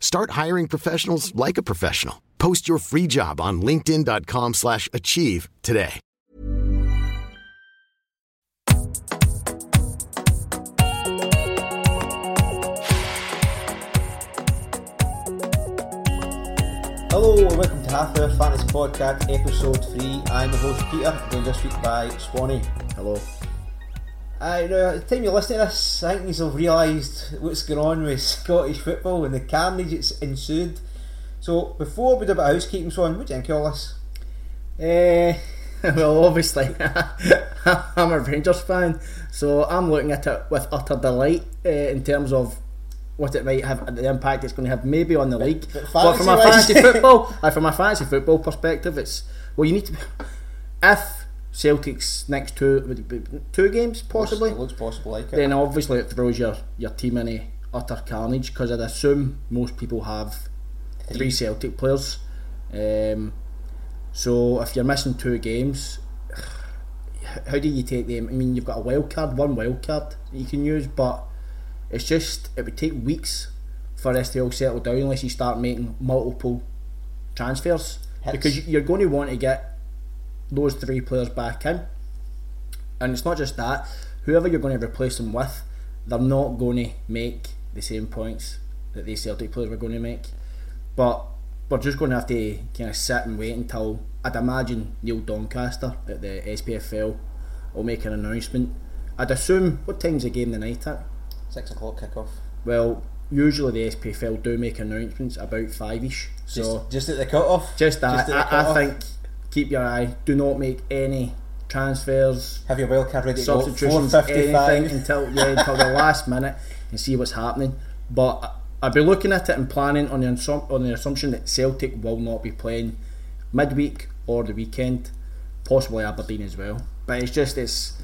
Start hiring professionals like a professional. Post your free job on linkedin.com/achieve slash achieve today. Hello and welcome to Half Hour Fantasy Podcast, episode 3. I'm the host Peter, joined this week by Swanee. Hello. I know, at the time you listen to this, I think you'll have realised what's going on with Scottish football and the carnage that's ensued. So, before we do a bit of housekeeping, Swan, what do you think of all this? Eh, well, obviously, I'm a Rangers fan, so I'm looking at it with utter delight uh, in terms of what it might have, the impact it's going to have maybe on the league. but But from a fantasy football, uh, from a fantasy football perspective, it's well, you need to. If Celtic's next two would be two games possibly, It looks possible like it. then obviously it throws your, your team into utter carnage because I'd assume most people have three Celtic players. Um, so if you're missing two games, how do you take them? I mean, you've got a wild card, one wild card that you can use, but it's just it would take weeks for this to all settle down unless you start making multiple transfers Hits. because you're going to want to get those three players back in. And it's not just that, whoever you're going to replace them with, they're not going to make the same points that these Celtic players were going to make. But we're just going to have to kind of sit and wait until I'd imagine Neil Doncaster at the SPFL will make an announcement. I'd assume what time's the game tonight at? Six o'clock kick-off. Well, usually the SPFL do make announcements about five ish. So Just, just at the cut-off? just that, at the I, I think keep your eye. Do not make any transfers, Have your wild card ready to go. substitutions, anything until yeah, until the last minute and see what's happening. But I'll be looking at it and planning on the assum- on the assumption that Celtic will not be playing midweek or the weekend, possibly Aberdeen as well. But it's just it's.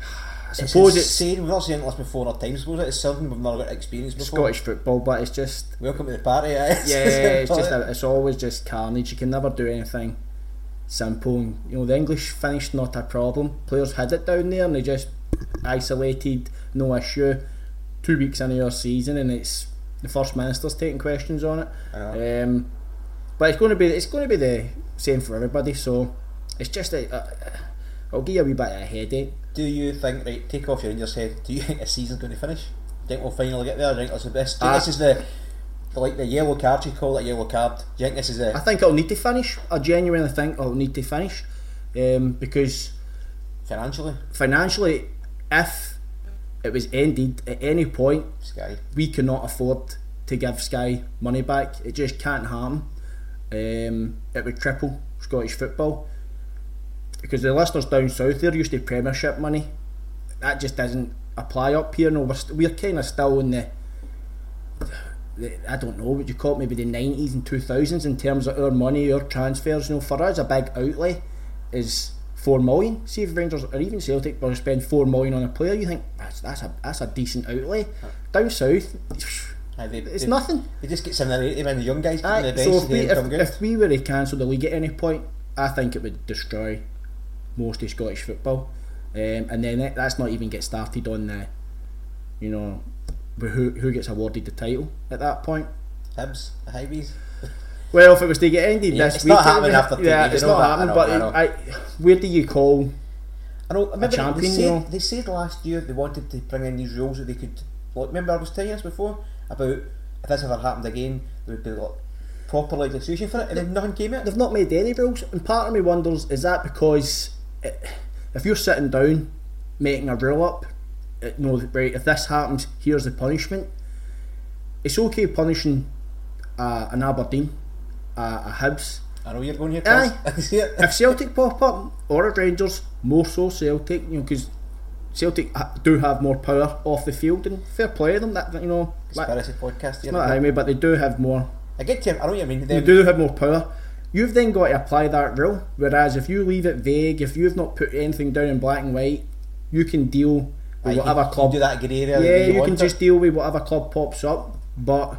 I It's suppose it's, insane. We've not seen this before in our time. I suppose it's something we've never got experience before. Scottish football, but it's just Welcome to the party. eh? yeah, it's just a, it's always just carnage. You can never do anything simple. And, you know, the English finished not a problem. Players had it down there and they just isolated, no issue. Two weeks into your season and it's the first minister's taking questions on it. Um, but it's going to be it's going to be the same for everybody. So it's just a, uh, I'll give you a wee bit of a headache. Do you think, right, take off your Rangers head, do you think the season's going to finish? You think we'll finally get there? Think this is the best? Do you think Ah. this is the, like the yellow card, you call it yellow card? Do you think this is I think it'll need to finish. I genuinely think it'll need to finish um, because Financially? financially, if it was ended at any point, Sky. we cannot afford to give Sky money back. It just can't happen. Um, it would triple Scottish football because the listeners down south they're used to Premiership money. That just doesn't apply up here. No, we're, st- we're kind of still in the I don't know what you call it, maybe the nineties and two thousands in terms of our money, our transfers. You know, for us a big outlay is four million. See if Rangers or even Celtic were to spend four million on a player, you think that's that's a that's a decent outlay. Down south, Aye, they, it's they, nothing. They just get seven or eight when the young guys Aye, the bench so if we, if, if we were to cancel the league at any point, I think it would destroy most of Scottish football. Um, and then that's not even get started on the, you know, who who gets awarded the title at that point. Hibs, the Highways. Well, if it was to get ended Yeah, this it's week, not happening after yeah, it's not that, I happening. know, But I. I, where do you call? I know. Remember, they champion, said you know. they said last year they wanted to bring in these rules that they could. Like, remember, I was telling you this before about if this ever happened again, there would be like proper legislation for it, and then nothing came out. They've not made any rules, and part of me wonders is that because it, if you're sitting down making a rule up. Uh, You know, right? If this happens, here's the punishment. It's okay punishing uh, an Aberdeen, uh, a Hibs. I know you're going here, Aye. Chris. I can see it. If Celtic pop up or a Rangers, more so Celtic, you know, because Celtic do have more power off the field, and fair play to them. That you know, Conspiracy podcast it's not highway, but they do have more. I get you. I know what you mean. They do have more power. You've then got to apply that rule. Whereas if you leave it vague, if you've not put anything down in black and white, you can deal with you whatever can club. do that grey area. yeah, way you, can just deal with whatever club pops up. But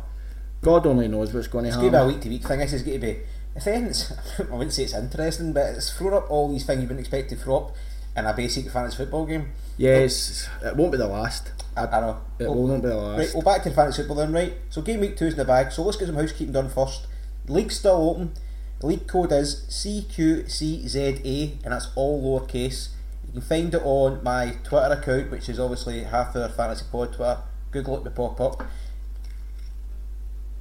God only knows what's going to It's going to be a week to week thing. This is going to be. If anything, I wouldn't say it's interesting, but it's throwing up all these things you wouldn't expect to throw up in a basic fantasy football game. Yes, it won't be the last. I, I know. It Well, will not be the last. Right, well, back to the fantasy football then, right? So, game week two is in the bag, so let's get some housekeeping done first. The league's still open. The league code is CQCZA, and that's all lowercase. You can find it on my Twitter account, which is obviously half our fantasy pod Twitter. Google it to pop up.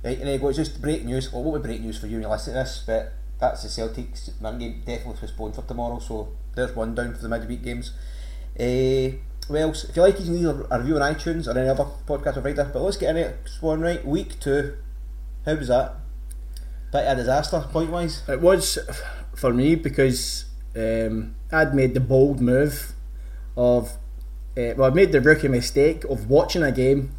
Right, and there go. It's just breaking news. Well, what would break news for you when you listen to this? But that's the Celtics man game definitely postponed for tomorrow. So there's one down for the midweek games. Uh, what else? If you like, you can leave a review on iTunes or any other podcast provider. But let's get in it. Swan right. Week two. How was that? Bit of a disaster, point wise. It was for me because um, I'd made the bold move of uh, well, I made the rookie mistake of watching a game,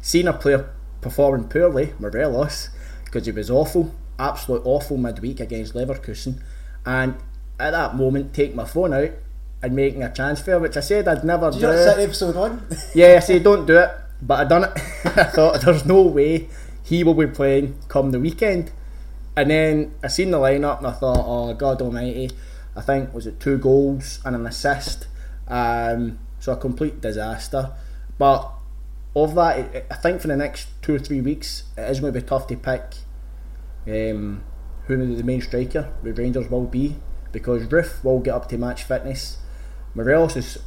seeing a player performing poorly, Morelos, because he was awful, absolute awful midweek against Leverkusen, and at that moment take my phone out and making a transfer, which I said I'd never Did do. you not episode one? Yeah, I said don't do it, but I done it. I thought there's no way he will be playing come the weekend. And then I seen the lineup and I thought, oh God Almighty! I think was it two goals and an assist, um, so a complete disaster. But of that, it- I think for the next two or three weeks, it is going to be tough to pick um, who the main striker with Rangers will be because Roofe will get up to match fitness. Morelos is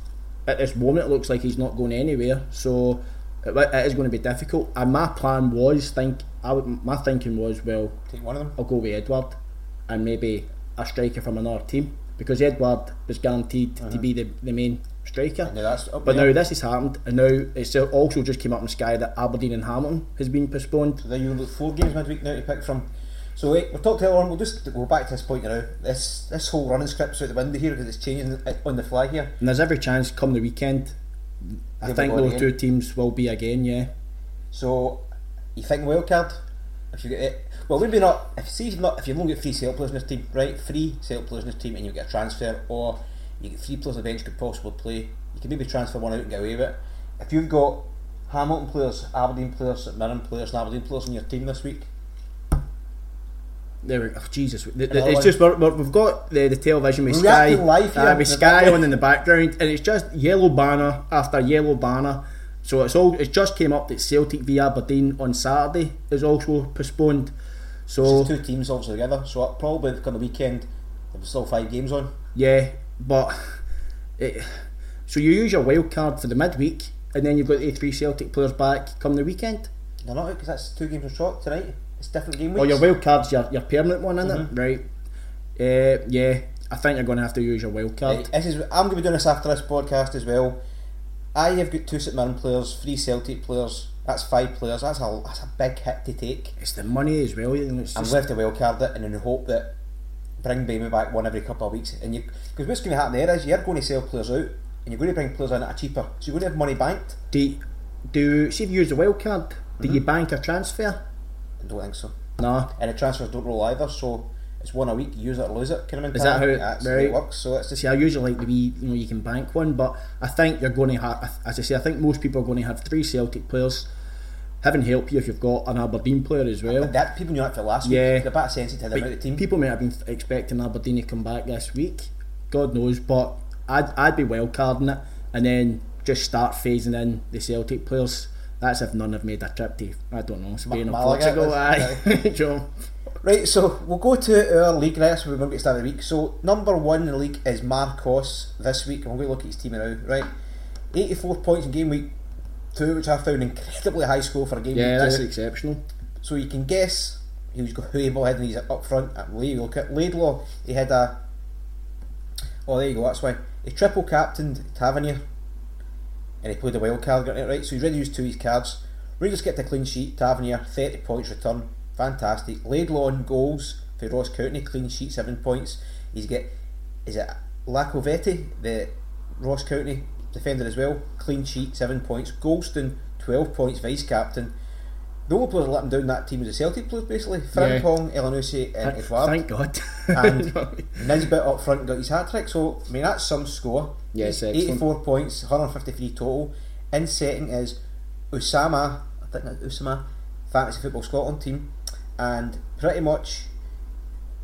at this moment it looks like he's not going anywhere, so it, it is going to be difficult. And my plan was think I would, my thinking was well Take one of them. I'll go with Edouard and maybe a striker from another team because Edouard was guaranteed to be the, the main striker. Uh-huh. Now But now this has happened, and now it's also just came up in Sky that Aberdeen and Hamilton has been postponed. So there you look four games midweek now to pick from. So wait, we've talked earlier on. We'll just go back to this point now. This this whole running script's out the window here because it's changing on the fly here. And there's every chance come the weekend, I They'll think those again. two teams will be again. Yeah, So you think wildcard? If you get it, well, maybe not. If see if you've not if you've only got three sale players in this team, right? Three sale players in this team, and you get a transfer, or you get three players on the bench could possibly play. You can maybe transfer one out and get away with it. If you've got Hamilton players, Aberdeen players, St Mirren players, and Aberdeen players in your team this week, there we go. Oh, Jesus, The- the- it's just we're, we've got the, the television with Sky, live here uh, with Sky on in the background, and it's just yellow banner after yellow banner. So it's all it just came up that Celtic v Aberdeen on Saturday is also postponed. So It's two teams obviously together, so probably come the weekend there there's still five games on. Yeah, but it, so you use your wild card for the midweek, and then you've got the three Celtic players back come the weekend. They're not because that's two games on shot tonight. It's different game weeks. Or your wild card's your, your permanent one, isn't Mm-hmm. it? Right. Uh, yeah, I think you're going to have to use your wild card. This is, I'm going to be doing this after this podcast as well. I have got two St Mirren players, three Celtic players. That's five players. That's a that's a big hit to take. It's the money as well. You know, it's just, going to have to it and then hope that bring Bayman back one every couple of weeks. And you because what's going to happen there is you're going to sell players out and you're going to bring players in at a cheaper. So you're going to have money banked. do, do see if you use the wild card, do Mm-hmm. you bank a transfer? I don't think so. No. And the transfers don't roll either. So it's one a week. Use it or lose it. Kind of Is that how it- That's the way it works. So it's just See, I usually like to be, you know, you can bank one, but I think you're going to have, as I say, I think most people are going to have three Celtic players. Heaven help you if you've got an Aberdeen player as well. But that people knew that for last Yeah. week. They're a bit sensitive to the team. People may have been expecting Aberdeen to come back this week. God knows, but I'd I'd be wild carding it and then just start phasing in the Celtic players. That's if none have made a trip to I don't know Spain or Malaga, Portugal. Aye, Joe. Right, so we'll go to our league next. We're going to get started the week. So number one in the league is Marcos this week, and we're going to look at his team now. Right, eighty-four points in game week two, which I found incredibly high score for a game Yeah, week that's two. exceptional. So you can guess who's got who he head and he's up front. At Laidlaw, Laidlaw, he had a. Oh, there you go. That's why he triple captained Tavernier and he played a wild card, right? So he's ready to use two of his cards. Rangers get the clean sheet. Tavernier, 30 points return. Fantastic. Laidlaw on goals for Ross County, clean sheet, 7 points. He's get, is it Iacovitti, the Ross County defender as well, clean sheet, 7 points. Goldson, 12 points, vice captain. The only players that let him down that team was the Celtic players, basically. Frimpong, yeah. Elyounoussi, and Th- Edouard. Thank God. and Nisbet up front got his hat trick. So I mean that's some score. Yeah, it's He's 84 points, 153 total. In setting is Usama, I think that's Usama, Fantasy Football Scotland team, and pretty much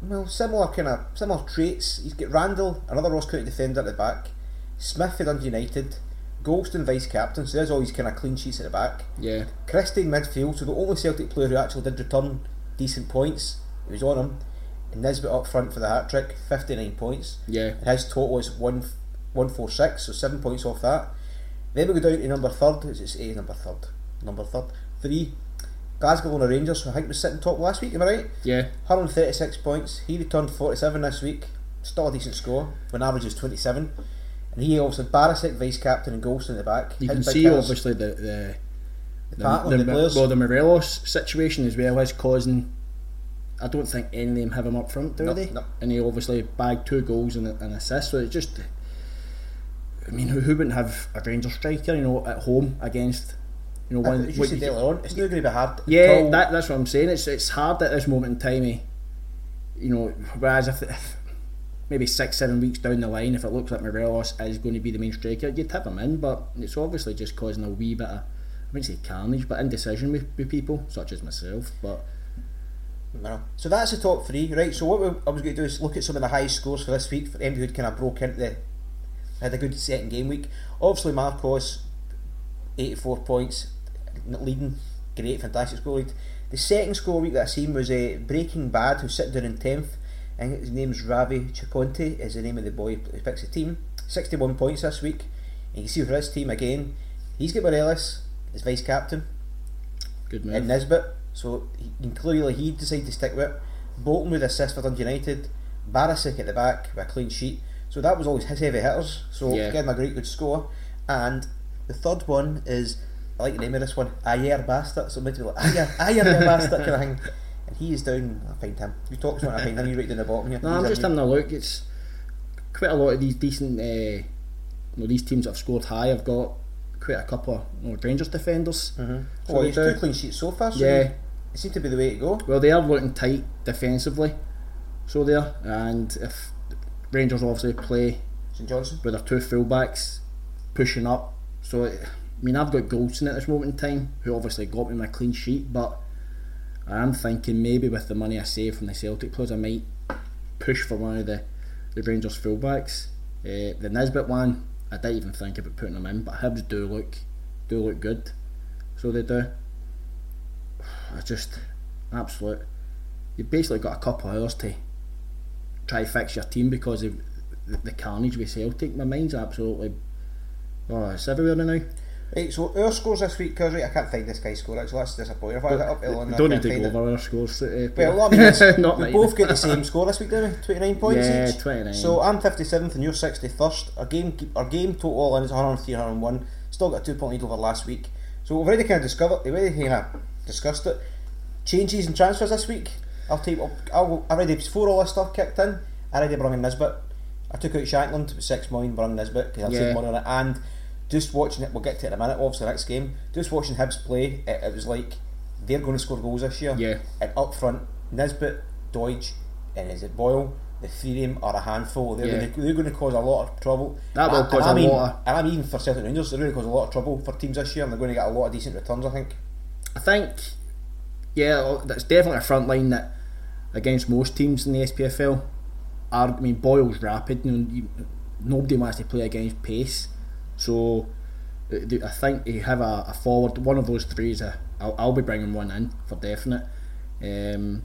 well similar kind of similar traits. He's got Randall, another Ross County defender at the back, Smith for Dundee United, Goldson vice captain. So there's all these kind of clean sheets at the back. yeah. Christie in midfield, so the only Celtic player who actually did return decent points, he was on him. And Nisbet up front for the hat trick, 59 points. Yeah. And his total is 1 146, so 7 points off that. Then we go down to number third, is it A number third? Number third. 3. Glasgow Lona Rangers, who I think was sitting top last week, am I right? Yeah. 136 points. He returned 47 this week. Still a decent score, when average is 27. And he also had Barisic, vice captain, and Goldson in the back. You can see obviously the the the, Partner, the players. well the Morelos situation as well is causing. I don't think any of them have him up front, do No, they? no. And he obviously bagged two goals and an assist. So it just, I mean, who, who wouldn't have a Rangers striker, you know, at home against, you know, one. You said you- earlier on, it's not going to be hard. yeah, at that, that's what I'm saying. It's it's hard at this moment in time. eh, You know, whereas if, if maybe six, seven weeks down the line, if it looks like Morelos is going to be the main striker, you'd tip him in. But it's obviously just causing a wee bit of, I wouldn't say carnage, but indecision with, with people such as myself. But No. So that's the top three, right? So what we, I was going to do is look at some of the high scores for this week for anybody who kind of broke into the had a good second game week. Obviously, Marcos, eighty-four points, leading, great, fantastic score lead. The second score week that I seen was uh, Breaking Bad, who sitting down in tenth. I think his name's Ravi Chakonte is the name of the boy who picks the team. Sixty-one points this week. And you can see for his team again, he's got Morelos as vice captain good and move. Nisbet. So he, clearly he decided to stick with it. Bolton with assist for Dundee United. Barisic at the back with a clean sheet. So that was always his heavy hitters. So Yeah. gave him a great good score. And the third one is I like the name of this one, Ayer Bastard. So maybe like Ayer Ayer Bastard kind of thing. And he is down. I find him. You talk to him, I find him. He's right down the bottom here. No, He's I'm just having a look. It's quite a lot of these decent, uh, you know, these teams that have scored high have got quite a couple of you know, Rangers defenders. Mm-hmm. Oh, he's two clean sheets so far. So Yeah. It seems to be the way to go. Well, they are looking tight defensively, so there. And if Rangers obviously play St Johnstone. with their two fullbacks pushing up, so it, I mean, I've got Goldson at this moment in time, who obviously got me my clean sheet, but I am thinking maybe with the money I save from the Celtic players, I might push for one of the, the Rangers fullbacks. Uh, the Nisbet one, I didn't even think about putting them in, but Hibs do look do look good, so they do. I just absolute. You've basically got a couple of hours to try to fix your team because of the, the carnage with Celtic. My mind's absolutely. Oh, it's everywhere now. Right, so our scores this week, cause right, I can't find this guy's score actually, that's disappointing. If I got up early on, I Don't need to go over our scores. Uh, Well, I mean, not we both get the same score this week, don't we? 29 points Yeah, each. 29. So I'm 57th and you're 61st. Our game our game total all in is 103, 101. Still got a two point lead over last week. So we've already kind of discovered, we've already kind of discussed it. Changes and transfers this week. I'll take, I'll, I'll, I already, before all this stuff kicked in, I already brought in Nisbet. I took out Shankland 6 million, brought in Nisbet because I'll Yeah. money on it. And just watching it, we'll get to it in a minute, obviously, next game. Just watching Hibs play, it, it was like they're going to score goals this year. Yeah. And up front, Nisbet, Doidge, and is it Boyle? The three of them are a handful. They're, Yeah. going to, they're going to cause a lot of trouble. That will And- cause and I a mean, lot of- And I mean, for Celtic Rangers, they're going to cause a lot of trouble for teams this year, and they're going to get a lot of decent returns. I think. I think, yeah, that's definitely a front line that against most teams in the SPFL are. I mean, Boyle's rapid. You know, you, nobody wants to play against pace, so uh, I think you have a, a forward. One of those three is a. I'll, I'll be bringing one in for definite. Um,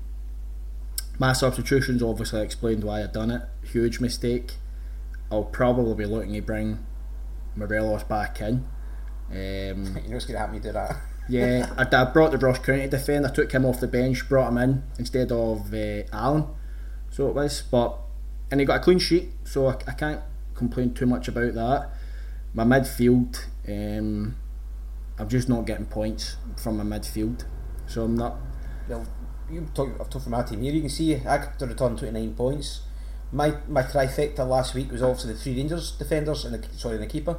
my substitutions obviously explained why I done it. Huge mistake. I'll probably be looking to bring Morelos back in. Um, You know what's going to happen. You do that. yeah, I, I brought the Ross County defender, took him off the bench, brought him in instead of uh, Allen. So it was, but and he got a clean sheet, so I, I can't complain too much about that. My midfield, um, I'm just not getting points from my midfield, so I'm not. Well, you talk, I've talked from my team here. You can see I got to return 29 points. My my trifecta last week was obviously the three Rangers defenders and the sorry and the keeper.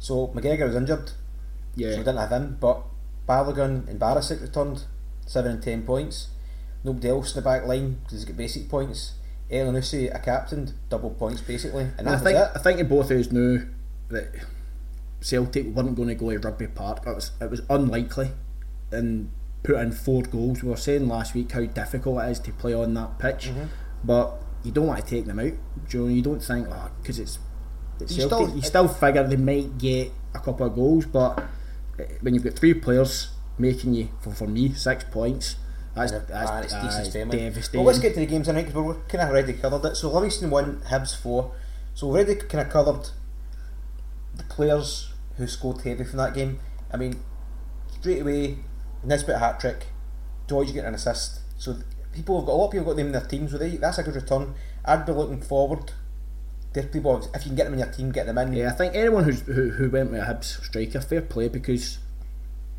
So McGregor was injured, Yeah, so we didn't have him. But Balogun and Barisic returned seven and ten points. Nobody else in the back line because he's got basic points. Elyounoussi, a captain, double points basically, and And I think it. I think both of us knew that Celtic weren't going to go to Rugby Park. It was it was unlikely, and put in four goals. We were saying last week how difficult it is to play on that pitch, Mm-hmm. but you don't want to take them out. Do you, don't think oh because it's, it's You Celtic. still- you still figure they might get a couple of goals, but eh, when you've got three players making you for, for me six points, that's, that's, ah, decent devastating. Well, let's get to the games tonight because we're kind of already covered it. So Livingston won, Hibs four. So we've already kind of covered the players who scored heavy from that game. I mean, straight away, Nisbet hat trick, George getting an assist. So people have got a lot of people have got them in their teams. With they, that's a good return. I'd be looking forward. There's people if you can get them in your team, get them in. Yeah, I think anyone who's, who who went with a Hibs striker, fair play because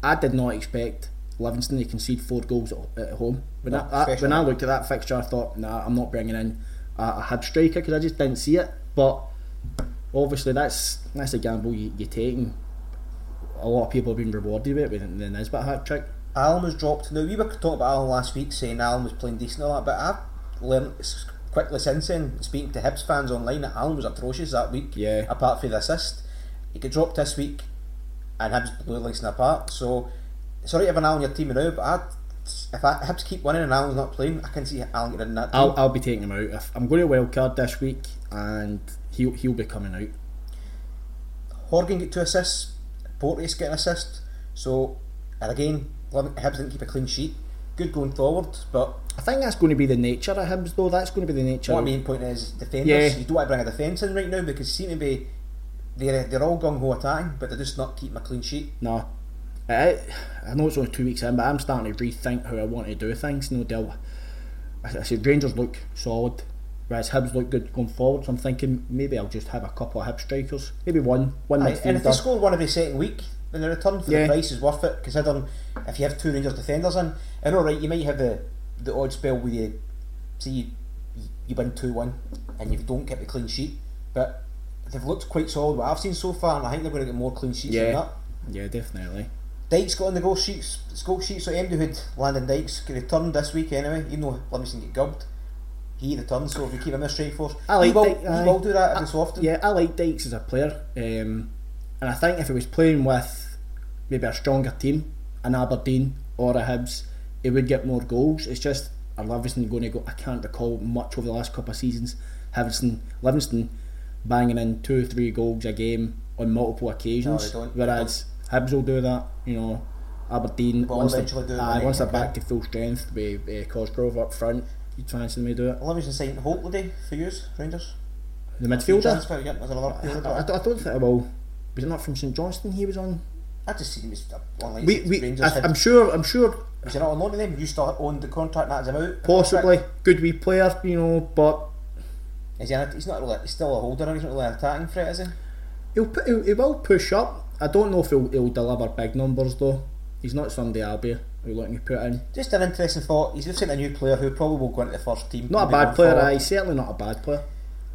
I did not expect Livingston to concede four goals at, at home. When, No, I, I, when I looked at that fixture, I thought, nah, I'm not bringing in a, a Hibs striker because I just didn't see it. But obviously, that's that's a gamble you, you take, and a lot of people have been rewarded with it with the Nisbet hat trick. Alan was dropped. Now we were talking about Alan last week, saying Alan was playing decent and all that, but I've learned quickly since then, speaking to Hibs fans online, that Alan was atrocious that week. Yeah. Apart from the assist, he got dropped this week, and Hibs blew Livingston apart. So sorry to have an Alan in your team now, but I'd, if I, Hibs keep winning and Alan's not playing, I can see Alan getting in that. Team. I'll, I'll be taking him out. If I'm going to a wild card this week, and he'll he'll be coming out. Horgan get two assists, Porteous get an assist. So and again, Hibs didn't keep a clean sheet. Good going forward, but I think that's going to be the nature of Hibs, though. That's going to be the nature. What of- my main point is defenders. Yeah. You don't want to bring a defence in right now because seem to be they're they're all gung ho attacking, but they're just not keeping a clean sheet. No. I, I know it's only two weeks in, but I'm starting to rethink how I want to do things. No doubt. I, I said Rangers look solid, whereas Hibs look good going forward. So I'm thinking maybe I'll just have a couple of Hibs strikers, maybe one, one Aye, and if they midfielder. score one every second week, then the return for Yeah. the price is worth it. Considering if you have two Rangers defenders in, and all right, you might have the the odd spell where you see you you win two one and you don't get the clean sheet, but they've looked quite solid. What I've seen so far, and I think they're going to get more clean sheets than Yeah, that. yeah, definitely. Dykes got on the goal sheets, goal sheet, so MD Hood, Lyndon Dykes, get returned this week anyway, even though Livingston get gubbed. He returned, so if we keep him in straight force, I like he, will, he will do that every so often. Yeah, I like Dykes as a player, um, and I think if he was playing with maybe a stronger team, an Aberdeen or a Hibs, he would get more goals. It's just are Livingston going to go? I can't recall much over the last couple of seasons. Livingston, Livingston banging in two or three goals a game on multiple occasions, No, they don't. They whereas Hibs will do that. You know, Aberdeen once, they're, aye, once they? they're back to full strength with uh, Cosgrove up front, you'd fancy them to do it. Livingston signed Holt today for yous, Rangers. The midfielder. Transfer, yeah, there's another I, fielder. I, I don't think. Well, was it not from St Johnstone? He was on. I just seen him as online. We, we, Rangers I, I'm sure. I'm sure. was he not on loan to them? You still owned the contract, that's him out. Possibly good wee player, you know, but Is he? He's not really. He's still a holder, he's not really an attacking threat, is he? he'll, he'll he will push up. I don't know if he'll, he'll deliver big numbers though. He's not Sunday Albion. We're looking to put in. Just an interesting thought. He's just sent a new player who probably will go into the first team. Not a bad player. Aye, certainly not a bad player.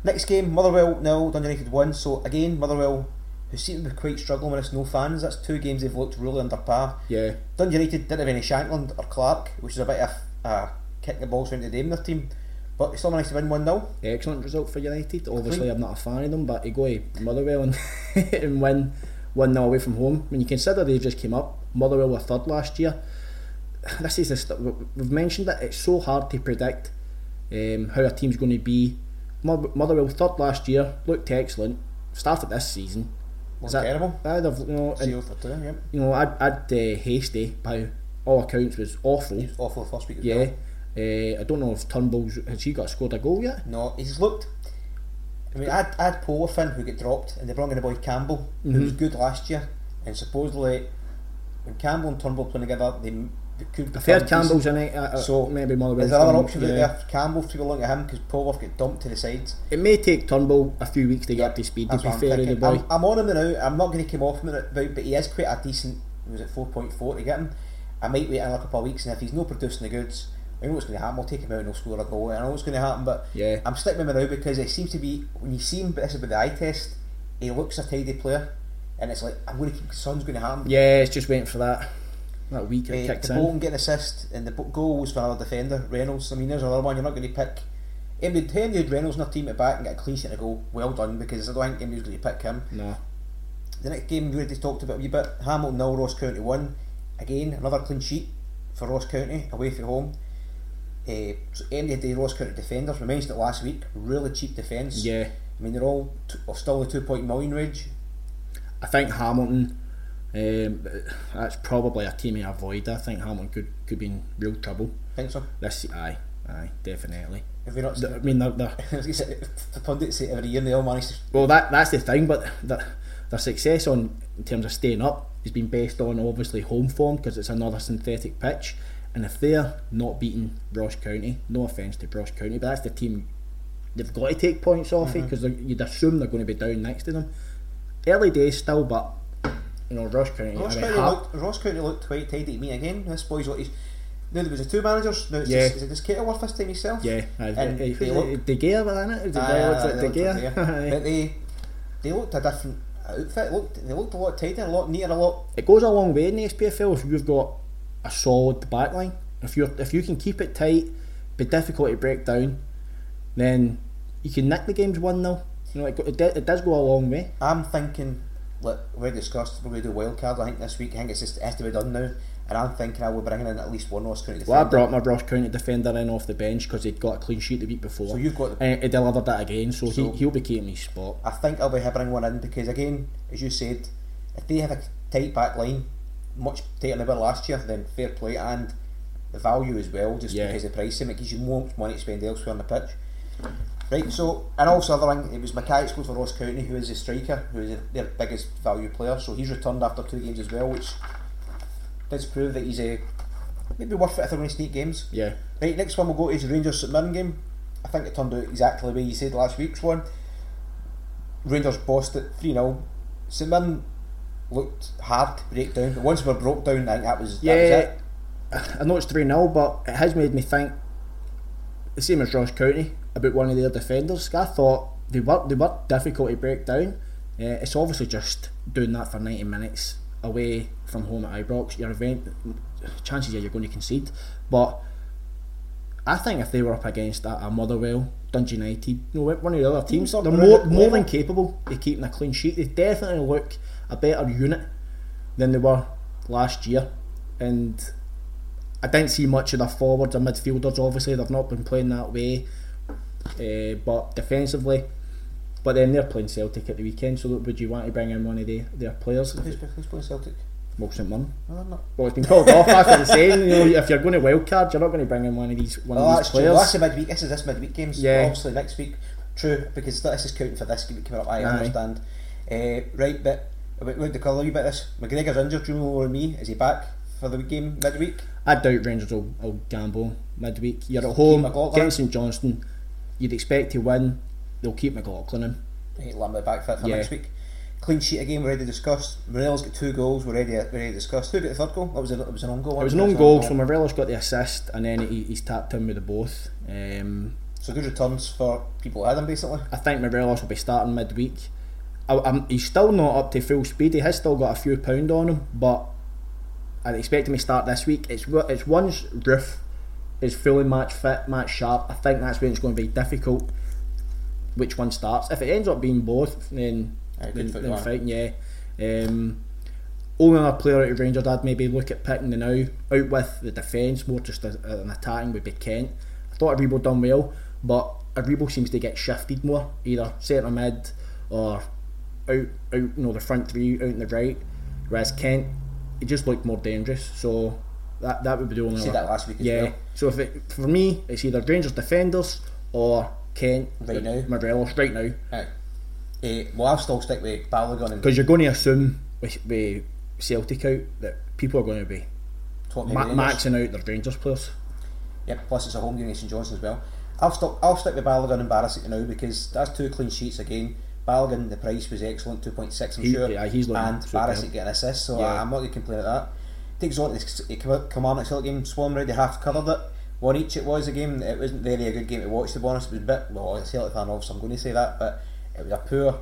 Next game, Motherwell nil, Dundee United one. So again, Motherwell, who seem to be quite struggling with us, no fans. That's two games they've looked really under par. Yeah, Dundee United didn't have any Shankland or Clark, which is a bit of a kick the balls around the day their team. But it's still managed to win 1 0. excellent result for United. Obviously. I'm not a fan of them, but to go to Motherwell and, and win one 0 away from home. When you consider they just came up, Motherwell were third last year. This is the we- we've mentioned that It's so hard to predict um, how a team's going to be. Mo- Motherwell third last year looked excellent. Started this season. Was that- terrible. Aye, they've, you know, and, for 2, yeah. you know, I'd, I'd uh, Hastie by all accounts was awful. He was awful the first week Yeah. Uh, I don't know if Turnbull's has he got scored a goal yet? No, he's looked. I mean, I had, I had Polworth who got dropped, and they brought in the boy Campbell, who Mm-hmm. was good last year. And supposedly, when Campbell and Turnbull playing together, they could heard Campbell's in it. Uh, So, maybe Motherwell. Is there other options out there for Campbell to be looking at him because Polworth get dumped to the sides? It may take Turnbull a few weeks to get up to speed. To be fair to the boy, I'm, I'm on him now. I'm not going to come off him about, but he is quite a decent. Was it 4.4 to get him? I might wait another couple of weeks, and if he's not producing the goods, I know what's going to happen. I'll take him out and he'll score a goal. I know what's going to happen, but Yeah. I'm sticking with him now because it seems to be when you see him. But this is with the eye test. He looks a tidy player, and it's like I'm going to keep. Something's going to happen. yeah, it's just waiting for that that week it Uh, kicks the in. Bolton getting assist and the goal was for another defender, Reynolds. I mean, there's another one you're not going to pick. Anybody had Reynolds in their team at back and get a clean sheet and a goal, well done because I don't think anybody's going to pick him. No, The next game we already talked about a wee bit Hamilton nil, Ross County 1. Again, another clean sheet for Ross County away from home. Uh, so end of the day, Ross County defenders, we mentioned it last week, really cheap defence. yeah, I mean, they're all t- still the two point million range. I think Hamilton. Um, that's probably a team to avoid. I think Hamilton could could be in real trouble. think so. This, aye, aye, definitely. If we're not, I mean, they're, they're, the pundits say every year they all manage to well, that that's the thing. But their, their success on in terms of staying up has been based on obviously home form because it's another synthetic pitch. And if they're not beating Ross County, no offence to Ross County, but that's the team they've got to take points off Mm-hmm. because you'd assume they're going to be down next to them. Early days still, but you know Ross County. Ross County, looked, Ross County looked quite tidy to me again. This boy's like he's now there was the two managers. Now it's Yeah. just, is it just Kettlewell this time himself? Yeah, and aye, they aye, look, De Gea, wasn't it? Ah, De aye, Gea aye, looks aye, like they De looked Gea. Gea. but they they looked a different outfit. Looked they looked a lot tighter, a lot neater, a lot. it goes a long way in the SPFL if you've got a solid backline. If you if you can keep it tight, be difficult to break down, then you can nick the games one 0 You know, it, it, it does go a long way. I'm thinking, like we discussed, we're going to do wild card. I think this week. I think it's just it has to be done now. And I'm thinking I will bring in at least one Ross County defender. Well, I brought my Ross County defender in off the bench because he'd got a clean sheet the week before. So you've got the- and he delivered that again. So, So- he he'll be keeping his spot. I think I'll be bringing one in because again, as you said, if they have a tight back line, much tighter than they were last year, then fair play and the value as well, just Yeah. because of the pricing, it gives you more money to spend elsewhere on the pitch. Right, so and also other thing, it was Mackay scored for Ross County, who is a striker, who is their biggest value player. So he's returned after two games as well, which does prove that he's a maybe worth it if they're going to sneak games. Yeah. Right, next one we'll go to is the Rangers St Mirren game. I think it turned out exactly the way you said last week's one. Rangers bossed it 3 0. St Mirren looked hard to break down, but once we were broke down, I think that was, that was Yeah, it. I know it's 3 0, but it has made me think the same as Ross County about one of their defenders. I thought they were they were difficult to break down. Uh, it's obviously just doing that for 90 minutes away from home at Ibrox. Your event, chances are you're going to concede. But I think if they were up against a, a Motherwell, Dundee United, you know, one of the other teams, Teams they're more, more than capable of keeping a clean sheet. They definitely look a better unit than they were last year. And I didn't see much of the forwards or midfielders. Obviously, they've not been playing that way. Uh, but defensively, but then they're playing Celtic at the weekend. So would you want to bring in one of the, their players? Who's, who's playing Celtic? Well, St Mirren. No, not. Well, it's been called off. That's what I'm saying. You know, if you're going to wildcard, you're not going to bring in one of these one Oh, of that's these true. players. Well, that's the midweek. This is this midweek games. Yeah. Obviously, next week. True, because this is counting for this game coming up. I Aye. understand. Uh, right, but about about the colour a wee bit. This McGregor's injured. Do you know more than me? Is he back for the game midweek? I doubt Rangers will, will gamble midweek. You're at home against St Johnstone. You'd expect to win. They'll keep McLaughlin in. Right, Lambert back fit for Yeah. next week. Clean sheet again. We already discussed. Morelos got two goals. We already already discussed. Who got the third goal? That was a, it was an own goal. It was an own goal, so Morelos got the assist, and then he, he's tapped in with the both. Um, So good returns for people had him basically. I think Morelos will be starting midweek. I, I'm, he's still not up to full speed. He has still got a few pound on him, but I'd expect him to start this week. It's it's once Roofe is fully match fit, match sharp. I think that's when it's going to be difficult. Which one starts? If it ends up being both, then then, then fine. Yeah. Um, only other player out of Rangers I'd maybe look at picking the now out with the defence, more just as an attacking would be Kent. I thought Aribo done well, but Aribo seems to get shifted more, either centre mid or out, out, you know, the front three out in the right. Whereas Kent, he just looked more dangerous. So that that would be the only. Other- that last week as yeah. well. So if it for me, it's either Rangers defenders or Kent Right now. Morelos right now. Right. Uh, well, I'll still stick with Balogun Because you're going to assume with, with Celtic out that people are going to be Ma- maxing out their Rangers players. Yep, plus it's a home game against St Johnstone as well. I'll stick, I'll stick with Balogun and Barisic now because that's two clean sheets again. Balogun, the price was excellent, 2.6 I'm He- sure. yeah, he's looking and. Barisic getting assists, so uh, Yeah. I'm not going to complain about that. Takes on the Kilmarnock Celtic game, Swan already half covered it. One each it was a game, it wasn't really a good game to watch to be honest. It was a bit, well, I'm a Celtic fan obviously, I'm going to say that, but it was a poor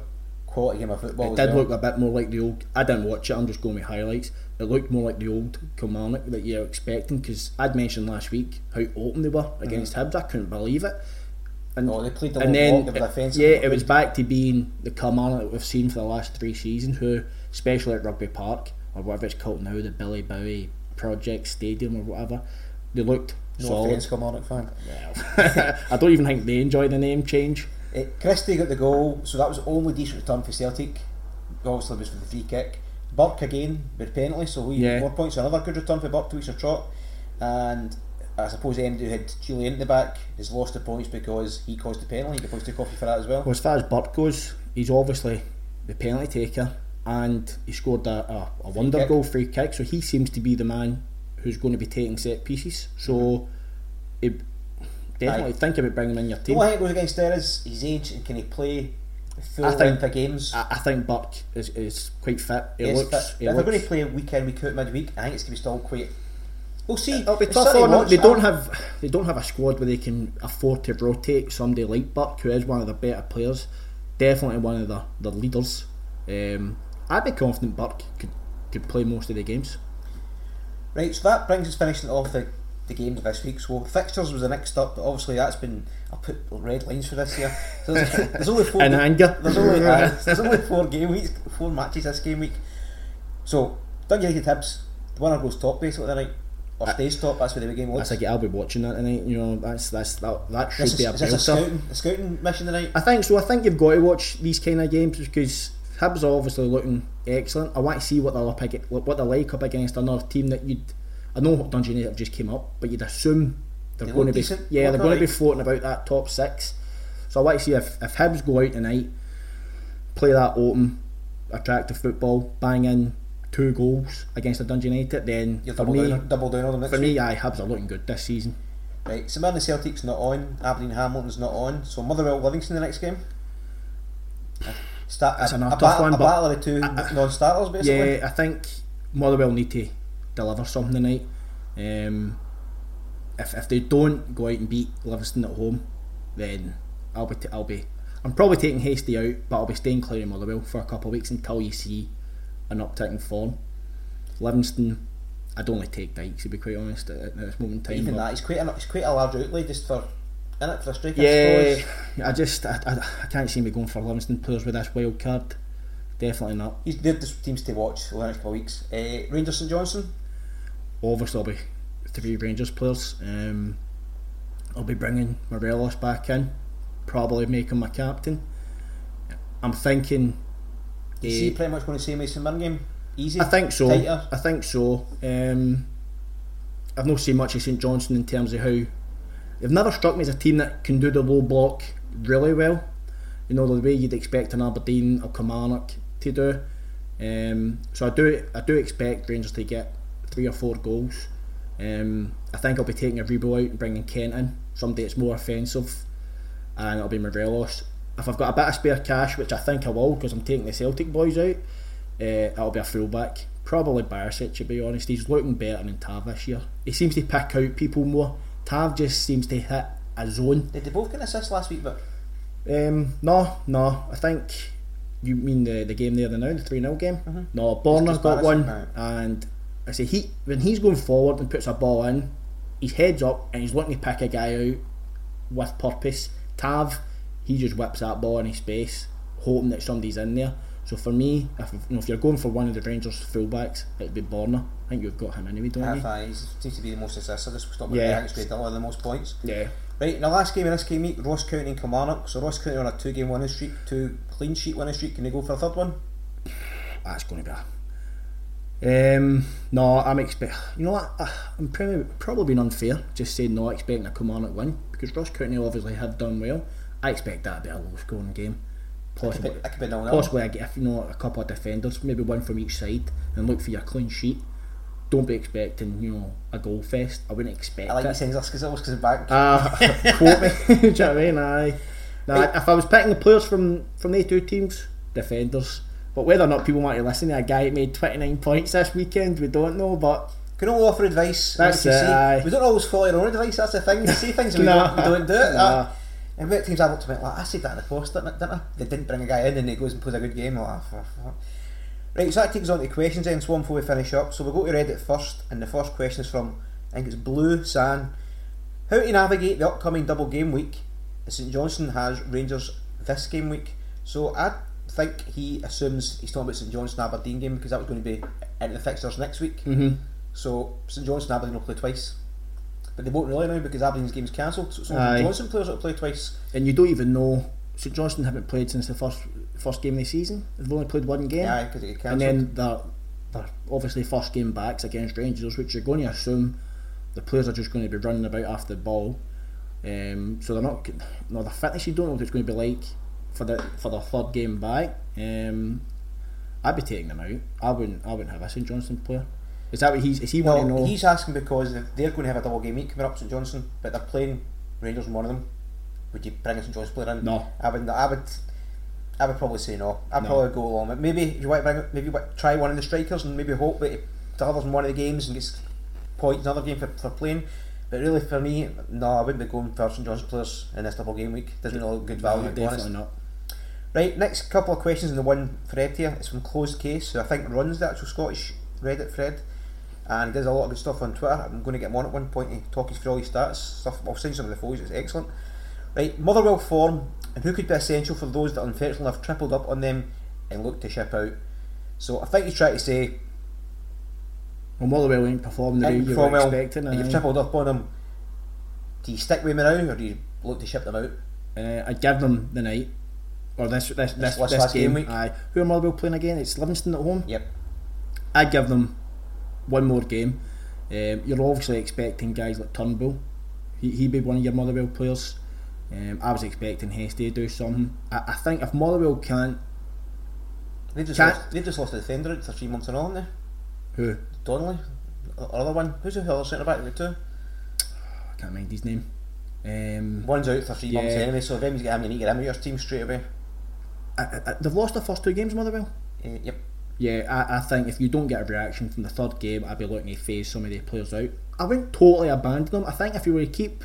quality game of football. It did well. look a bit more like the old. I didn't watch it. I'm just going with highlights. It looked more like the old Kilmarnock that you're expecting because I'd mentioned last week how open they were mm-hmm. against Hibs. I couldn't believe it. And, Oh, they played the and then block, they were defensive, yeah, it was back to being the Kilmarnock that we've seen for the last three seasons. Who, especially at Rugby Park or whatever it's called now, the Billy Bowie Project Stadium or whatever, they looked No solid. offence, Kilmarnock fan. Well, I don't even think they enjoy the name change. Uh, Christie got the goal, so that was the only decent return for Celtic. Obviously, it was for the free kick. Burke again with penalty, so we Yeah. four points. Another good return for Burke, to of trot. And I suppose MD who had Julian in the back has lost the points because he caused the penalty. He could probably take off for that as well. Well, as far as Burke goes, he's obviously the penalty taker and he scored a, a, a wonder kick. goal free kick, so he seems to be the man who's going to be taking set pieces. So, it, definitely Aye. think about bringing him in your team. only thing that goes against there is his age and can he play full I think- length of games. I, I think Burke is, is quite fit. It looks. but it if they're going to play week in, week out, midweek, I think it's going to be still quite. We'll see. It'll be tough on them. They don't have they don't have a squad where they can afford to rotate somebody like Burke, who is one of the better players. Definitely one of the, the leaders. Um, I'd be confident Burke could, could play most of the games. Right, so that brings us finishing off the, the games this week. So fixtures was the next up, but obviously that's been I put red lines for this year. So there's, there's only four. In anger. There's only uh, there's only four game weeks, four matches this game week. So Dundee United Hibs, the winner goes top basically tonight, or stays top. That's where the game looks. That's like I'll be watching that tonight. You know, that's that's that that should This is, be a is this a scouting, a scouting mission tonight? I think so. I think you've got to watch these kind of games because Hibs are obviously looking excellent. I want to see what they're up against, what they're like up against another team that you'd. I know Dundee have just came up, but you'd assume they're They going to be decent, yeah they're going to be floating about that top six. So I want to see if if Hibs go out tonight, play that open, attractive football, bang in two goals against the Dundee United, then You'll for double me, down, double down on them next for week. me, aye, Hibs are looking good this season. Right, St Mirren Celtic's not on. Aberdeen Hamilton's not on. So Motherwell Livingston the next game. Start, That's a, another a, tough battle, one, a but- battle of the two non-starters basically. Yeah, I think Motherwell need to deliver something tonight. Um, if, if they don't go out and beat Livingston at home, then I'll be t- I'll be I'm probably taking Hastie out, but I'll be staying clear of Motherwell for a couple of weeks until you see an uptick in form. Livingston, I'd only take Dykes to be quite honest at, at this moment in time. Even but- that, it's quite a, it's quite a large outlay just for in it for a striker. I yeah, suppose. I just I, I, I can't see me going for Livingston players with this wild card. Definitely not. He's they're the teams to watch over the next couple of weeks. Uh, Rangers and Johnson. obviously I'll be three Rangers players. Um, I'll be bringing Morelos back in, probably make him my captain. I'm thinking. You he pretty much going to same as St Mirren game. Easy. I think so. Tighter. I think so. Um, I've not seen much of St Johnstone in terms of how they've never struck me as a team that can do the low block really well. You know the way you'd expect an Aberdeen or Kilmarnock to do. Um, so I do I do expect Rangers to get three or four goals. Um, I think I'll be taking Aribo out and bringing Kent in, somebody that's more offensive, and it'll be Morelos. If I've got a bit of spare cash, which I think I will, because I'm taking the Celtic boys out, uh, it'll be a fullback. Probably Barisic, to be honest. He's looking better than Tav this year. He seems to pick out people more. Tav just seems to hit a zone. Did they both get an assist last week? But Um, no, no. I think you mean the the game there, the now the three 0 game. No, Borner's got one, and I say he when he's going forward and puts a ball in, his heads up and he's looking to pick a guy out with purpose. Tav, he just whips that ball in his space, hoping that somebody's in there. So for me, if you know, if you're going for one of the Rangers fullbacks, it'd be Borner. I think you've got him anyway, don't half you? he seems to be the most just stopped with Yeah. I think the most points. Yeah. Right, in the last game in this game week, Ross County and Kilmarnock. So Ross County on a two game winning streak, two clean sheet winning streak. Can they go for a third one? that's going to be a. Um, no, I'm expect. You know what? Uh, I'm probably probably being unfair just saying not expecting a Kilmarnock win because Ross County obviously have done well. I expect that to be a low scoring game. Possibly, That could be possibly I get you know a couple of defenders, maybe one from each side, and look for your clean sheet. don't be expecting you know a goal fest. I wouldn't expect I like it. you saying this because it was because of back. Ah, quote me. Do you know what I mean? Aye. Now, if I was picking the players from from these two teams, defenders. But whether or not people want to listen to a guy that made 29 points this weekend, we don't know. But can only offer advice. That's it, aye. We don't always follow our own advice. That's the thing. We see things and we, Nah. don't, we don't do it. Nah. Uh, and about teams I've looked at, like I said that in the post, didn't, I- They didn't bring a guy in and he goes and plays a good game. Like, fuck. Right, so that takes us on to questions then, Swan, before we finish up. So we'll go to Reddit first, and the first question is from, I think it's Blue San. How to navigate the upcoming double game week? St Johnstone has Rangers this game week. So I think he assumes he's talking about St Johnstone Aberdeen game because that was going to be into the fixtures next week. Mm-hmm. So St Johnstone Aberdeen will play twice. But they won't really now because Aberdeen's game's cancelled. So it's only Johnstone players that play twice. and you don't even know. St Johnstone haven't played since the first first game of the season. They've only played one game. Yeah, because it got and cancelled. then their obviously first game backs against Rangers, which you're going to assume the players are just going to be running about after the ball. Um, so they're not no their fitness. You don't know what it's going to be like for the for their third game back. Um, I'd be taking them out. I wouldn't. I wouldn't have a St Johnstone player. Is that what he's? Is he Well, wanting to know? he's asking because if they're going to have a double game week coming up, St Johnstone, but they're playing Rangers in one of them. Would you bring a St Johnstone player in? No. I would. I would. I would probably say no. I'd No. probably go along. with Maybe if you to bring, maybe you want to try one of the strikers and maybe hope that he delivers in one of the games and gets points in another game for, for playing. But really, for me, no, I wouldn't be going for St Johnstone players in this double game week. Doesn't really look good value. No, be honest. definitely not. Right, next couple of questions in the one thread here. It's from Closed Case, who I think runs the actual Scottish Reddit thread and he does a lot of good stuff on Twitter. I'm going to get him on at one point to talk us through all his stats. Stuff. I'll send some of the photos, it's excellent. Right, Motherwell form and who could be essential for those that unfortunately have tripled up on them and look to ship out. So I think he's trying to say Well, Motherwell ain't performing the way you were expecting. and you've tripled up on them. Do you stick with me now or do you look to ship them out? Uh, I'd give them the night or this this this, This this, last game game. week. Aye. Who are Motherwell playing again? It's Livingston at home. Yep. I'd give them one more game. Um, you're obviously expecting guys like Turnbull. He he'd be one of your Motherwell players. Um, I was expecting Hastie to do something. I, I think if Motherwell can't, They just, Can't- lost, they just lost a defender for three months and all, haven't they? who Donnelly, the other one. Who's the other centre back? The two. I can't mind his name. Um, One's out for three months anyway, so if anyone's get him, you need to get him out your team straight away. I, I, they've lost their first two games, Motherwell. Uh, yep. Yeah, I, I think if you don't get a reaction from the third game, I'd be looking to phase some of the players out. I wouldn't totally abandon them. I think if you were to keep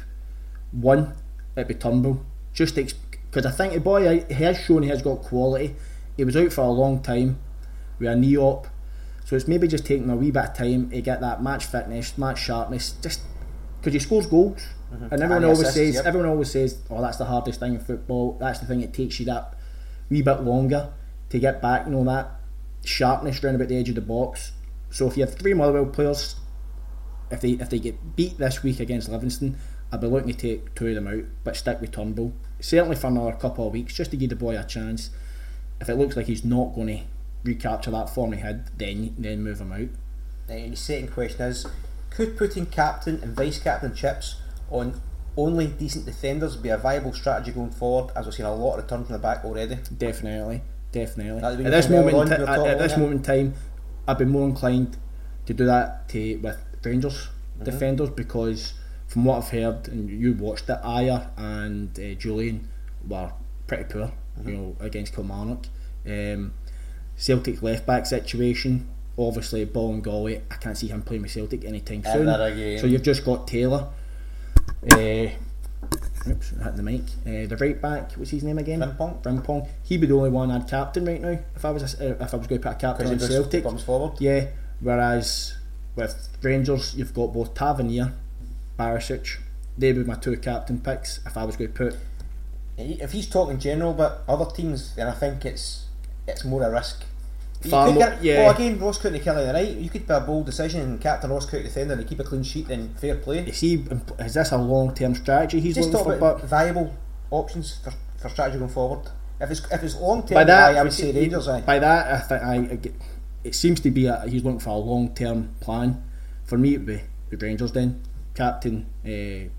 one, it'd be Turnbull. Just because I think the boy he has shown he has got quality. He was out for a long time with a knee op, so it's maybe just taking a wee bit of time to get that match fitness, match sharpness. Just because he scores goals, mm-hmm. and everyone And always assists, says, yep. everyone always says, "Oh, that's the hardest thing in football. That's the thing that takes you that wee bit longer to get back." You know that sharpness round about the edge of the box. So if you have three Motherwell players, if they if they get beat this week against Livingston, I'd be looking to take two of them out, but stick with Turnbull. Certainly for another couple of weeks, just to give the boy a chance. If it looks like he's not going to recapture that form he had, then then move him out. Your second question is Could putting captain and vice captain chips on only decent defenders be a viable strategy going forward as we're seeing a lot of return from the back already? Definitely, definitely. At this moment, at, at this moment in time, I'd be more inclined to do that to with Rangers Mm-hmm. defenders because from what I've heard and you watched it, Ajer and uh, Jullien were pretty poor, Mm-hmm. you know, against Kilmarnock. Um, Celtic left back situation. Obviously, Bolingoli, I can't see him playing with Celtic anytime soon. So you've just got Taylor. Uh, oops, I hit the mic. Uh, the right back, what's his name again? Frimpong. Frimpong. He'd be the only one I'd captain right now if I was a, uh, if I was going to put a captain on he Celtic. comes forward. Yeah. Whereas with Rangers, you've got both Tavernier, Barisic. They would be my two captain picks if I was going to put. If he's talking general, but other teams, then I think it's it's more a risk. Far more- get, yeah. Well, again, Ross County Kelly the night. You could be a bold decision and captain Ross County defender and keep a clean sheet and fair play. Is he? Is this a long term strategy he's Just looking for? about But viable options for, for strategy going forward. If it's if it's long term, by that, I would say Rangers. Aye. By that, I think I, I get, it seems to be a, he's looking for a long term plan. For me, it'd be the Rangers then captain uh,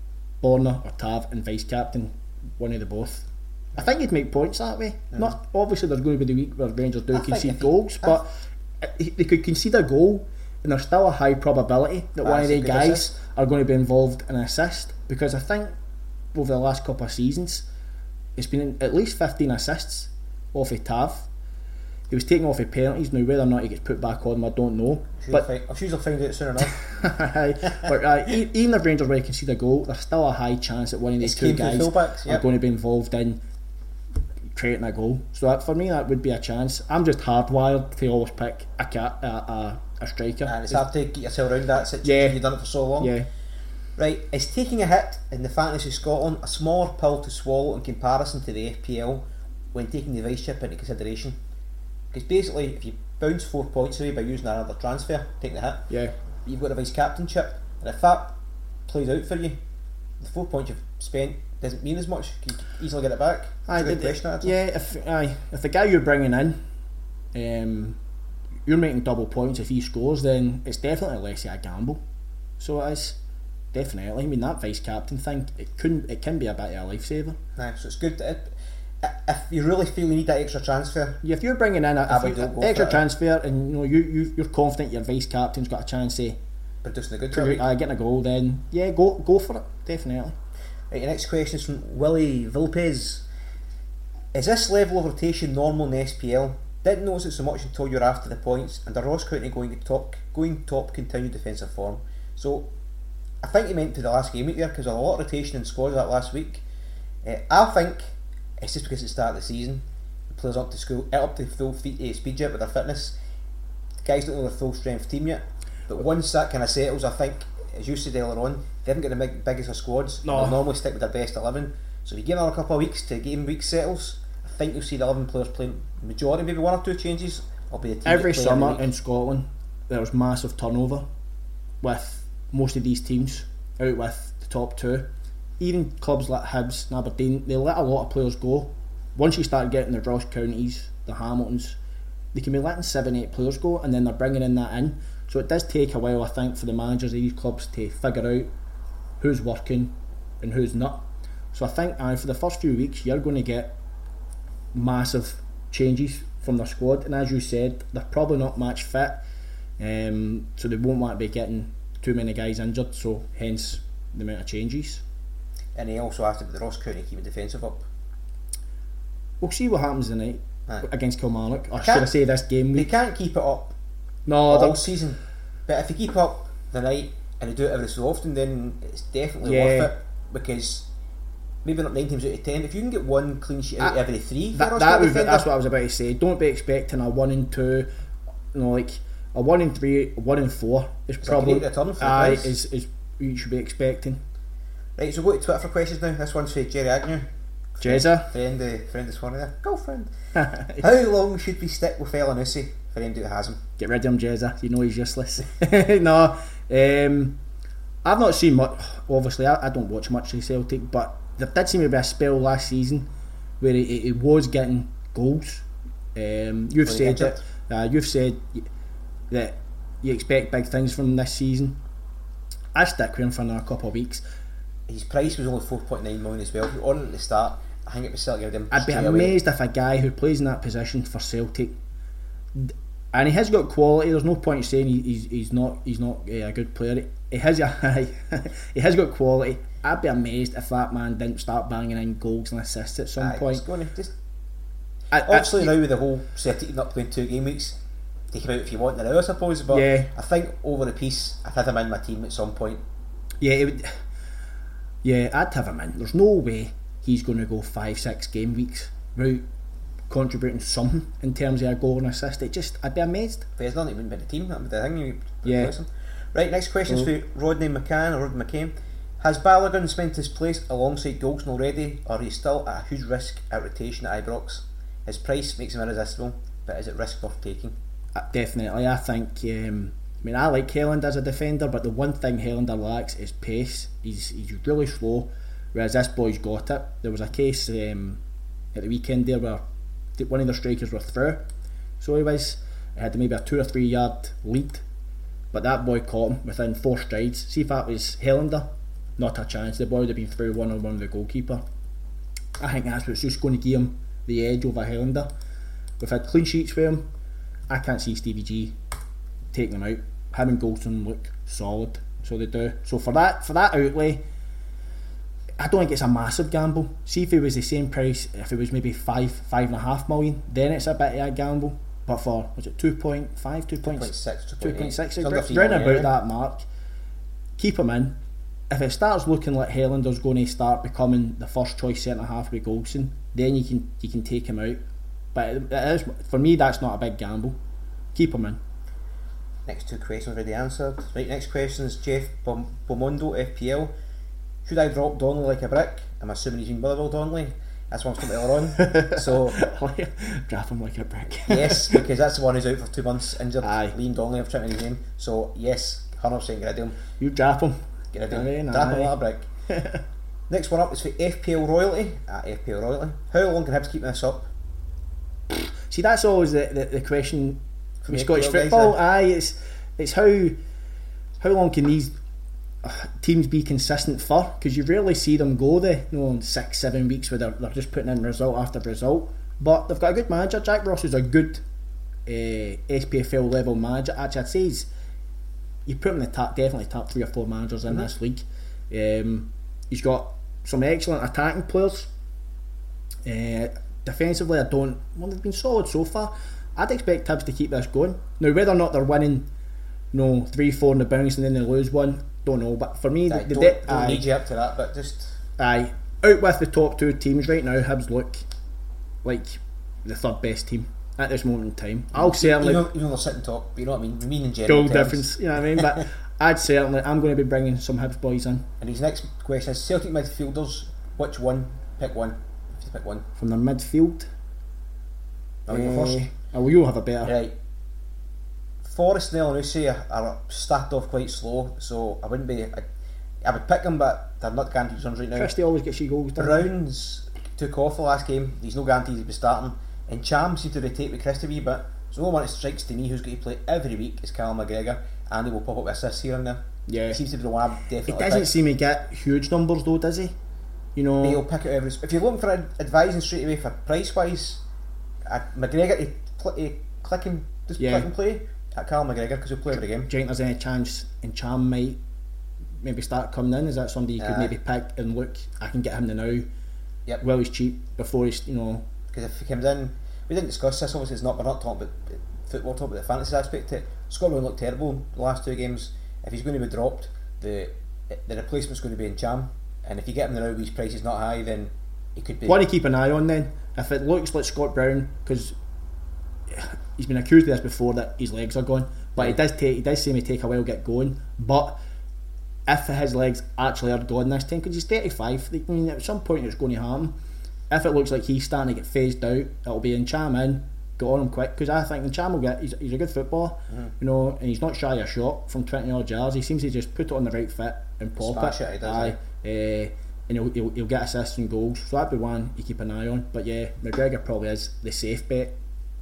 Borna or Tav and vice captain, one of the both. I think he'd make points that way. Not obviously there's going to be the week where Rangers do I concede goals, I- but uh, they could concede a goal and there's still a high probability that one of a the guys assist. are going to be involved in an assist because I think over the last couple of seasons it's been at least 15 assists off of Tav. He was taken off of penalties. Now whether or not he gets put back on, I don't know. But But I'm sure he'll find out soon enough. but uh, even if Rangers were to concede a goal, there's still a high chance that one of these It's two guys fullbacks, are going to be involved in creating a goal. So that, for me, that would be a chance. I'm just hardwired to always pick a cat, a, a, a striker. and it's hard to get yourself around that situation. Yeah. You've done it for so long. yeah, Right, is taking a hit in the Fantasy Scotland a smaller pill to swallow in comparison to the FPL when taking the Vice-Chip into consideration? Because basically, if you bounce four points away by using another transfer, taking the hit, yeah. you've got a vice-captain chip, and if that plays out for you, the four points you've spent doesn't mean as much. You can easily get it back. Aye, good question, yeah, if aye, if the guy you're bringing in, um, you're making double points if he scores, then it's definitely less of a gamble. So it is definitely. I mean that vice captain thing, it couldn't, it can be a bit of a lifesaver. Aye, so it's good. That it, if you really feel you need that extra transfer, Yeah, if you're bringing in a, I you, extra transfer and you know you, you you're confident your vice captain's got a chance of producing a good job. uh, getting a goal, then yeah, go go for it, definitely. Right, your next question is from Willie Vilpes. Is this level of rotation normal in the SPL? Didn't notice it so much until you're after the points, and are Ross County going to top going top continued defensive form? So, I think he meant to the last game week there because a lot of rotation in squad that last week. Uh, I think it's just because it's the start of the season. The players up to school, up to full feet, speed yet with their fitness. The guys don't know their full strength team yet. But once that kind of settles, I think, as you said earlier on, they haven't got the big, biggest of squads. No. They'll normally stick with their best 11. So if you give another couple of weeks to game week settles, I think you'll see the 11 players playing majority, maybe one or two changes. Will be the team Every summer week. in Scotland, there was massive turnover with most of these teams out with the top two. Even clubs like Hibs and Aberdeen, they let a lot of players go. Once you start getting the Ross Counties, the Hamiltons, they can be letting seven, eight players go, and then they're bringing in that in. So it does take a while, I think, for the managers of these clubs to figure out who's working and who's not. So I think uh, for the first few weeks, you're going to get massive changes from their squad, and as you said, they're probably not match fit, um, so they won't want to be getting too many guys injured. So hence the amount of changes. And he also asked about the Ross County keeping defensive up. We'll see what happens tonight Aye. against Kilmarnock, or should I say this game They can't keep it up No, all season. But if they keep up the night and they do it every so often, then it's definitely Yeah. worth it because maybe not nine times out of ten. If you can get one clean sheet out Ah, every three, that, that would be, that's what I was about to say. Don't be expecting a one and two, you know, like a one and three, a one and four is It's probably great return for the aye, price. is is you should be expecting. Right, so go to Twitter for questions now. This one's for Jerry Agnew. Jezza, Friend, uh, friend this morning there. Girlfriend. How long should we stick with Elyounoussi for anybody who has him? get rid of him, Jezza. You know he's useless. no, um, I've not seen much. Obviously, I, I don't watch much of Celtic, but there did seem to be a spell last season where he, he was getting goals. Um, you've he said that. Uh, you've said that you expect big things from this season. I stick with him for another couple of weeks. His price was only 4.9 million as well. He on at the start, I think it was Celtic I'd be straight away. amazed if a guy who plays in that position for Celtic, and he has got quality. There's no point saying he- he's he's not he's not uh, a good player. He has a, he has got quality. I'd be amazed if that man didn't start banging in goals and assists at some Aye, point. just I- I- obviously now with the whole Celtic not playing two game weeks, take him out if you want now, I suppose. But Yeah. I think over the piece, I'd have him in my team at some point. yeah, it would, yeah, I'd have him in. There's no way he's going to go five six game weeks without contributing something in terms of a goal and assist. It just I'd be amazed. If he's not even been a team, that would be the thing. You Yeah. replace. Right, next question is for Rodney McCann or Rodney McCain. Has Balogun spent his place alongside Goldson already, or is he still at a huge risk at rotation at Ibrox? His price makes him irresistible, but is it risk worth taking? Uh, Definitely, I think. Um, I mean, I like Helander as a defender, but the one thing Helander lacks is pace. He's he's really slow, whereas this boy's got it. There was a case um, at the weekend there where th- one of the strikers were through, so he was he had maybe a two or three yard lead, but that boy caught him within four strides. See if that was Helander, not a chance. The boy would have been through one on one with the goalkeeper. I think that's what's just going to give him the edge over Helander. We've had clean sheets for him. I can't see Stevie G taking him out him and Goldson look solid. So they do. So for that for that outlay, I don't think it's a massive gamble. See if it was the same price, if it was maybe five, five and a half million, then it's a bit of a gamble. But for was it 2.5, 2.6, 2.6, 2.6, Under three round about yeah. that mark. Keep him in. If it starts looking like Helander's going to start becoming the first choice centre half with Goldson, then you can you can take him out. But it, is, for me, that's not a big gamble. Keep him in. Next two questions already answered. Right, next question is Jeff Bom- Bomondo, FPL. Should I drop Donnelly like a brick? I'm assuming he's in Motherwell Donnelly. That's I'm talking earlier on. So, Drop him like a brick. yes, because that's the one who's out for two months injured. Aye. Liam Donnelly, I've tried his name. So, yes, 100% get rid of him. You drop him. Get rid of him. Drop him like a brick. Next one up is for FPL Royalty. At FPL Royalty. How long can Hibs keep this up? See, that's always the, the, the question From Scottish FPL football. eh? Aye, it's it's how how long can these teams be consistent for? Because you rarely see them go the you know six seven weeks where they're, they're just putting in result after result. But they've got a good manager. Jack Ross is a good uh, SPFL level manager. Actually, I'd say he's you put him in the top definitely top three or four managers in this league. Um, he's got some excellent attacking players. Uh, defensively, I don't. Well, they've been solid so far. I'd expect Hibs to keep this going. Now, whether or not they're winning, you no three, four in the bounce and then they lose one, don't know. But for me, Aye, the, the don't de- don't need you up to that, but just aye, out with the top two teams right now. Hibs look like the third best team at this moment in time. I'll certainly you know, you know they're sitting top. You know what I mean? We mean in general goal difference. You know what I mean? But I'd certainly. I'm going to be bringing some Hibs boys in And his next question is Celtic midfielders. Which one? Pick one. If you pick one. from their midfield. I'll go first. Uh, oh, well, you'll have a better. Right. Forrest and Elyounoussi are, are started off quite slow, so I wouldn't be. I, I would pick them, but they're not guaranteed runs right now. Christie always gets you goals. doesn't he? Took off the last game. He's no guaranteed he'll be starting. And Cham seemed to rotate with Christie a wee bit. So the only one that strikes to me who's going to play every week is Callum McGregor, and he will pop up with assists here and there. Yeah. he seems to be the one I'm He definitely. doesn't pick. seem to get huge numbers though, does he? You know, But he'll pick it every. If you're looking for ad- advising straight away for price wise, uh, McGregor cl- to click and just Yeah. click and play at Carl McGregor because he'll play every game. do you think there's any chance and Cham might maybe start coming in? Is that somebody you could Aye. maybe pick and look? I can get him the now. Yep. Well, he's cheap before he's you know. Because if he comes in, we didn't discuss this. Obviously, it's not. We're not talking about football. Talking about the fantasy aspect. It. Scotland looked terrible the last two games. If he's going to be dropped, the the replacement's going to be Ntcham. And if you get him now, his price is not high, then he could be. One to keep an eye on then. If it looks like Scott Brown, because he's been accused of this before that his legs are gone, but he does take he does seem to take a while to get going. But if his legs actually are gone this time, because he's 35, I mean, at some point it's going to harm. If it looks like he's starting to get phased out, it'll be Ntcham in, get on him quick, because I think Ntcham will get, he's, he's a good footballer, you know, and he's not shy of a shot from 20 odd yards. He seems to just put it on the right fit and pop Smash it. it, Aye. Eh, and he'll, he'll, he'll get assists and goals, so that'd be one you keep an eye on. But yeah, McGregor probably is the safe bet.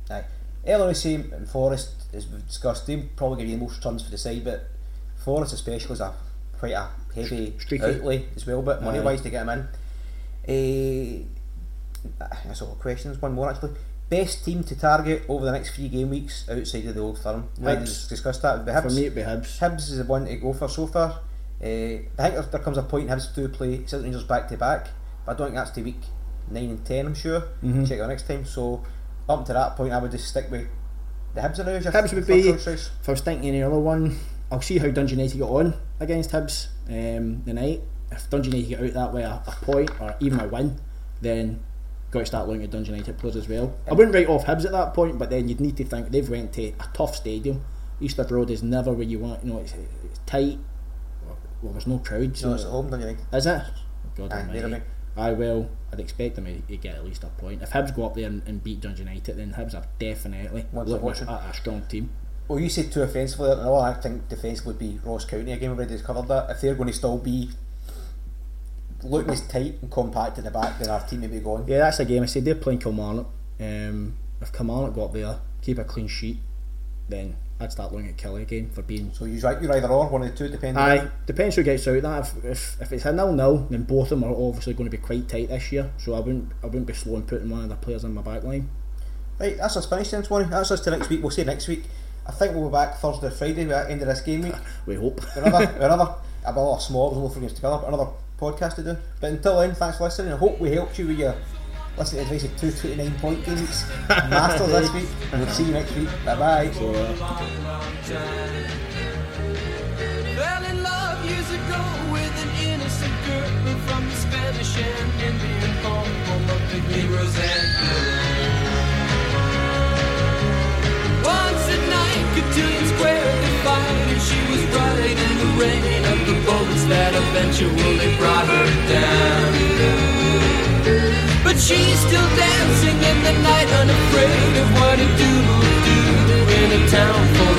Aye. LRC and Forrest, as we've discussed, they probably give you the most runs for the side, but Forrest especially is a quite a heavy Streaky. outlay as well, but money wise to get him in. Uh, that's all questions. One more actually. Best team to target over the next three game weeks outside of the old firm. Already discussed that. But For me, it'd be Hibs. Hibs is the one to go for so far. Uh, I think there, there comes a point Hibs do play Celtic Rangers back to back, but I don't think that's to week nine and ten. I'm sure. Mm-hmm. Check it out next time. So up to that point, I would just stick with the Hibs. Your Hibs would be, choice. if I was thinking any other one, I'll see how Dundee United get on against Hibs um, the night. If Dundee United get out that way, a, a point or even a win, then got to start looking at Dundee United players as well. I wouldn't write off Hibs at that point, but then you'd need to think they've went to a tough stadium. Easter Road is never where you want. You know, it's, it's tight. Well, there's no crowds. No, it's at home, you think? Is it? God Aye, almighty. I will. I'd expect them to get at least a point. If Hibs go up there and, and beat Dundee United, then Hibs are definitely looking at a, strong team. Well, you said two offensively. all I think defensively would be Ross County again. We've already covered that. If they're going to still be looking as tight and compact in the back, then our team may be going. Yeah, that's a game. I said they're playing Kilmarnock. Um, if Kilmarnock go up there, keep a clean sheet, then I'd start looking at Kelly again for being. So you're. You're either or one of the two, depending. Aye, depends who gets out. That if, if, if it's a nil nil, then both of them are obviously going to be quite tight this year. So I wouldn't I wouldn't be slow in putting one of the players in my back line. Right, that's us finished then, Swanee. That's us to next week. We'll see you next week. I think we'll be back Thursday or Friday at the end of this game week. We hope. another, another, a lot of small, we'll games together, but another podcast to do. But until then, thanks for listening. I hope we helped you with your listening to advice of two 29 point games. Masters this week. And we'll see you next week. Bye bye. So, Fell in love years ago with an innocent girl from the Spanish and Indian home, home of the heroes and Once at night, Cotillion Square they fight, and she was right in the rain of the bullets that eventually brought her down. She's still dancing in the night, unafraid of what a doodle do in a town full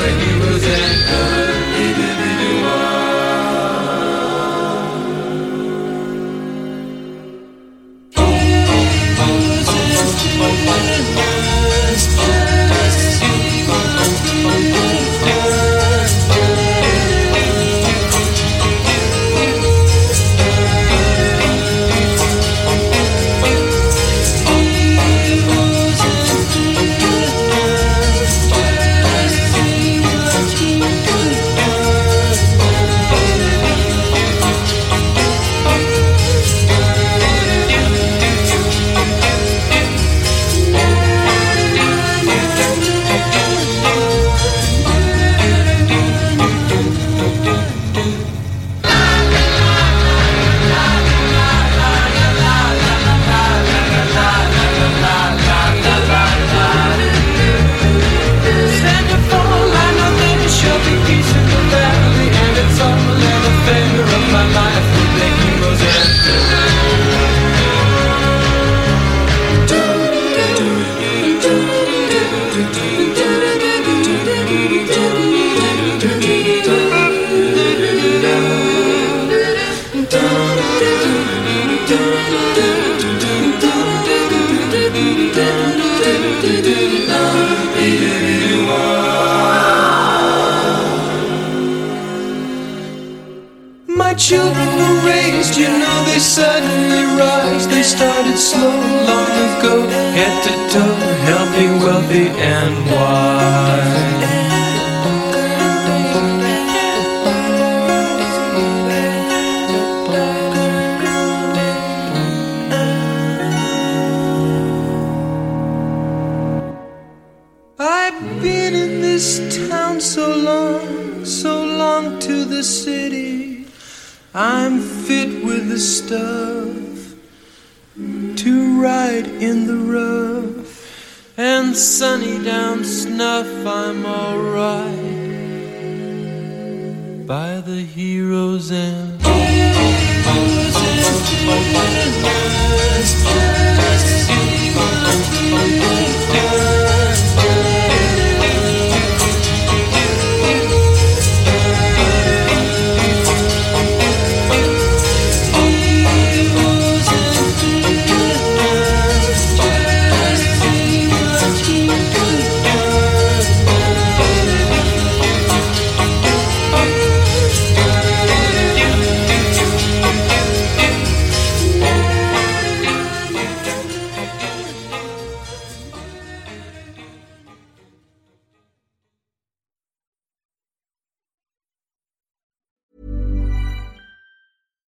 children were raised, you know they suddenly rise. They started slow long ago, head to toe, healthy, wealthy, and wise. In the rough and sunny down snuff. I'm alright by the heroes and.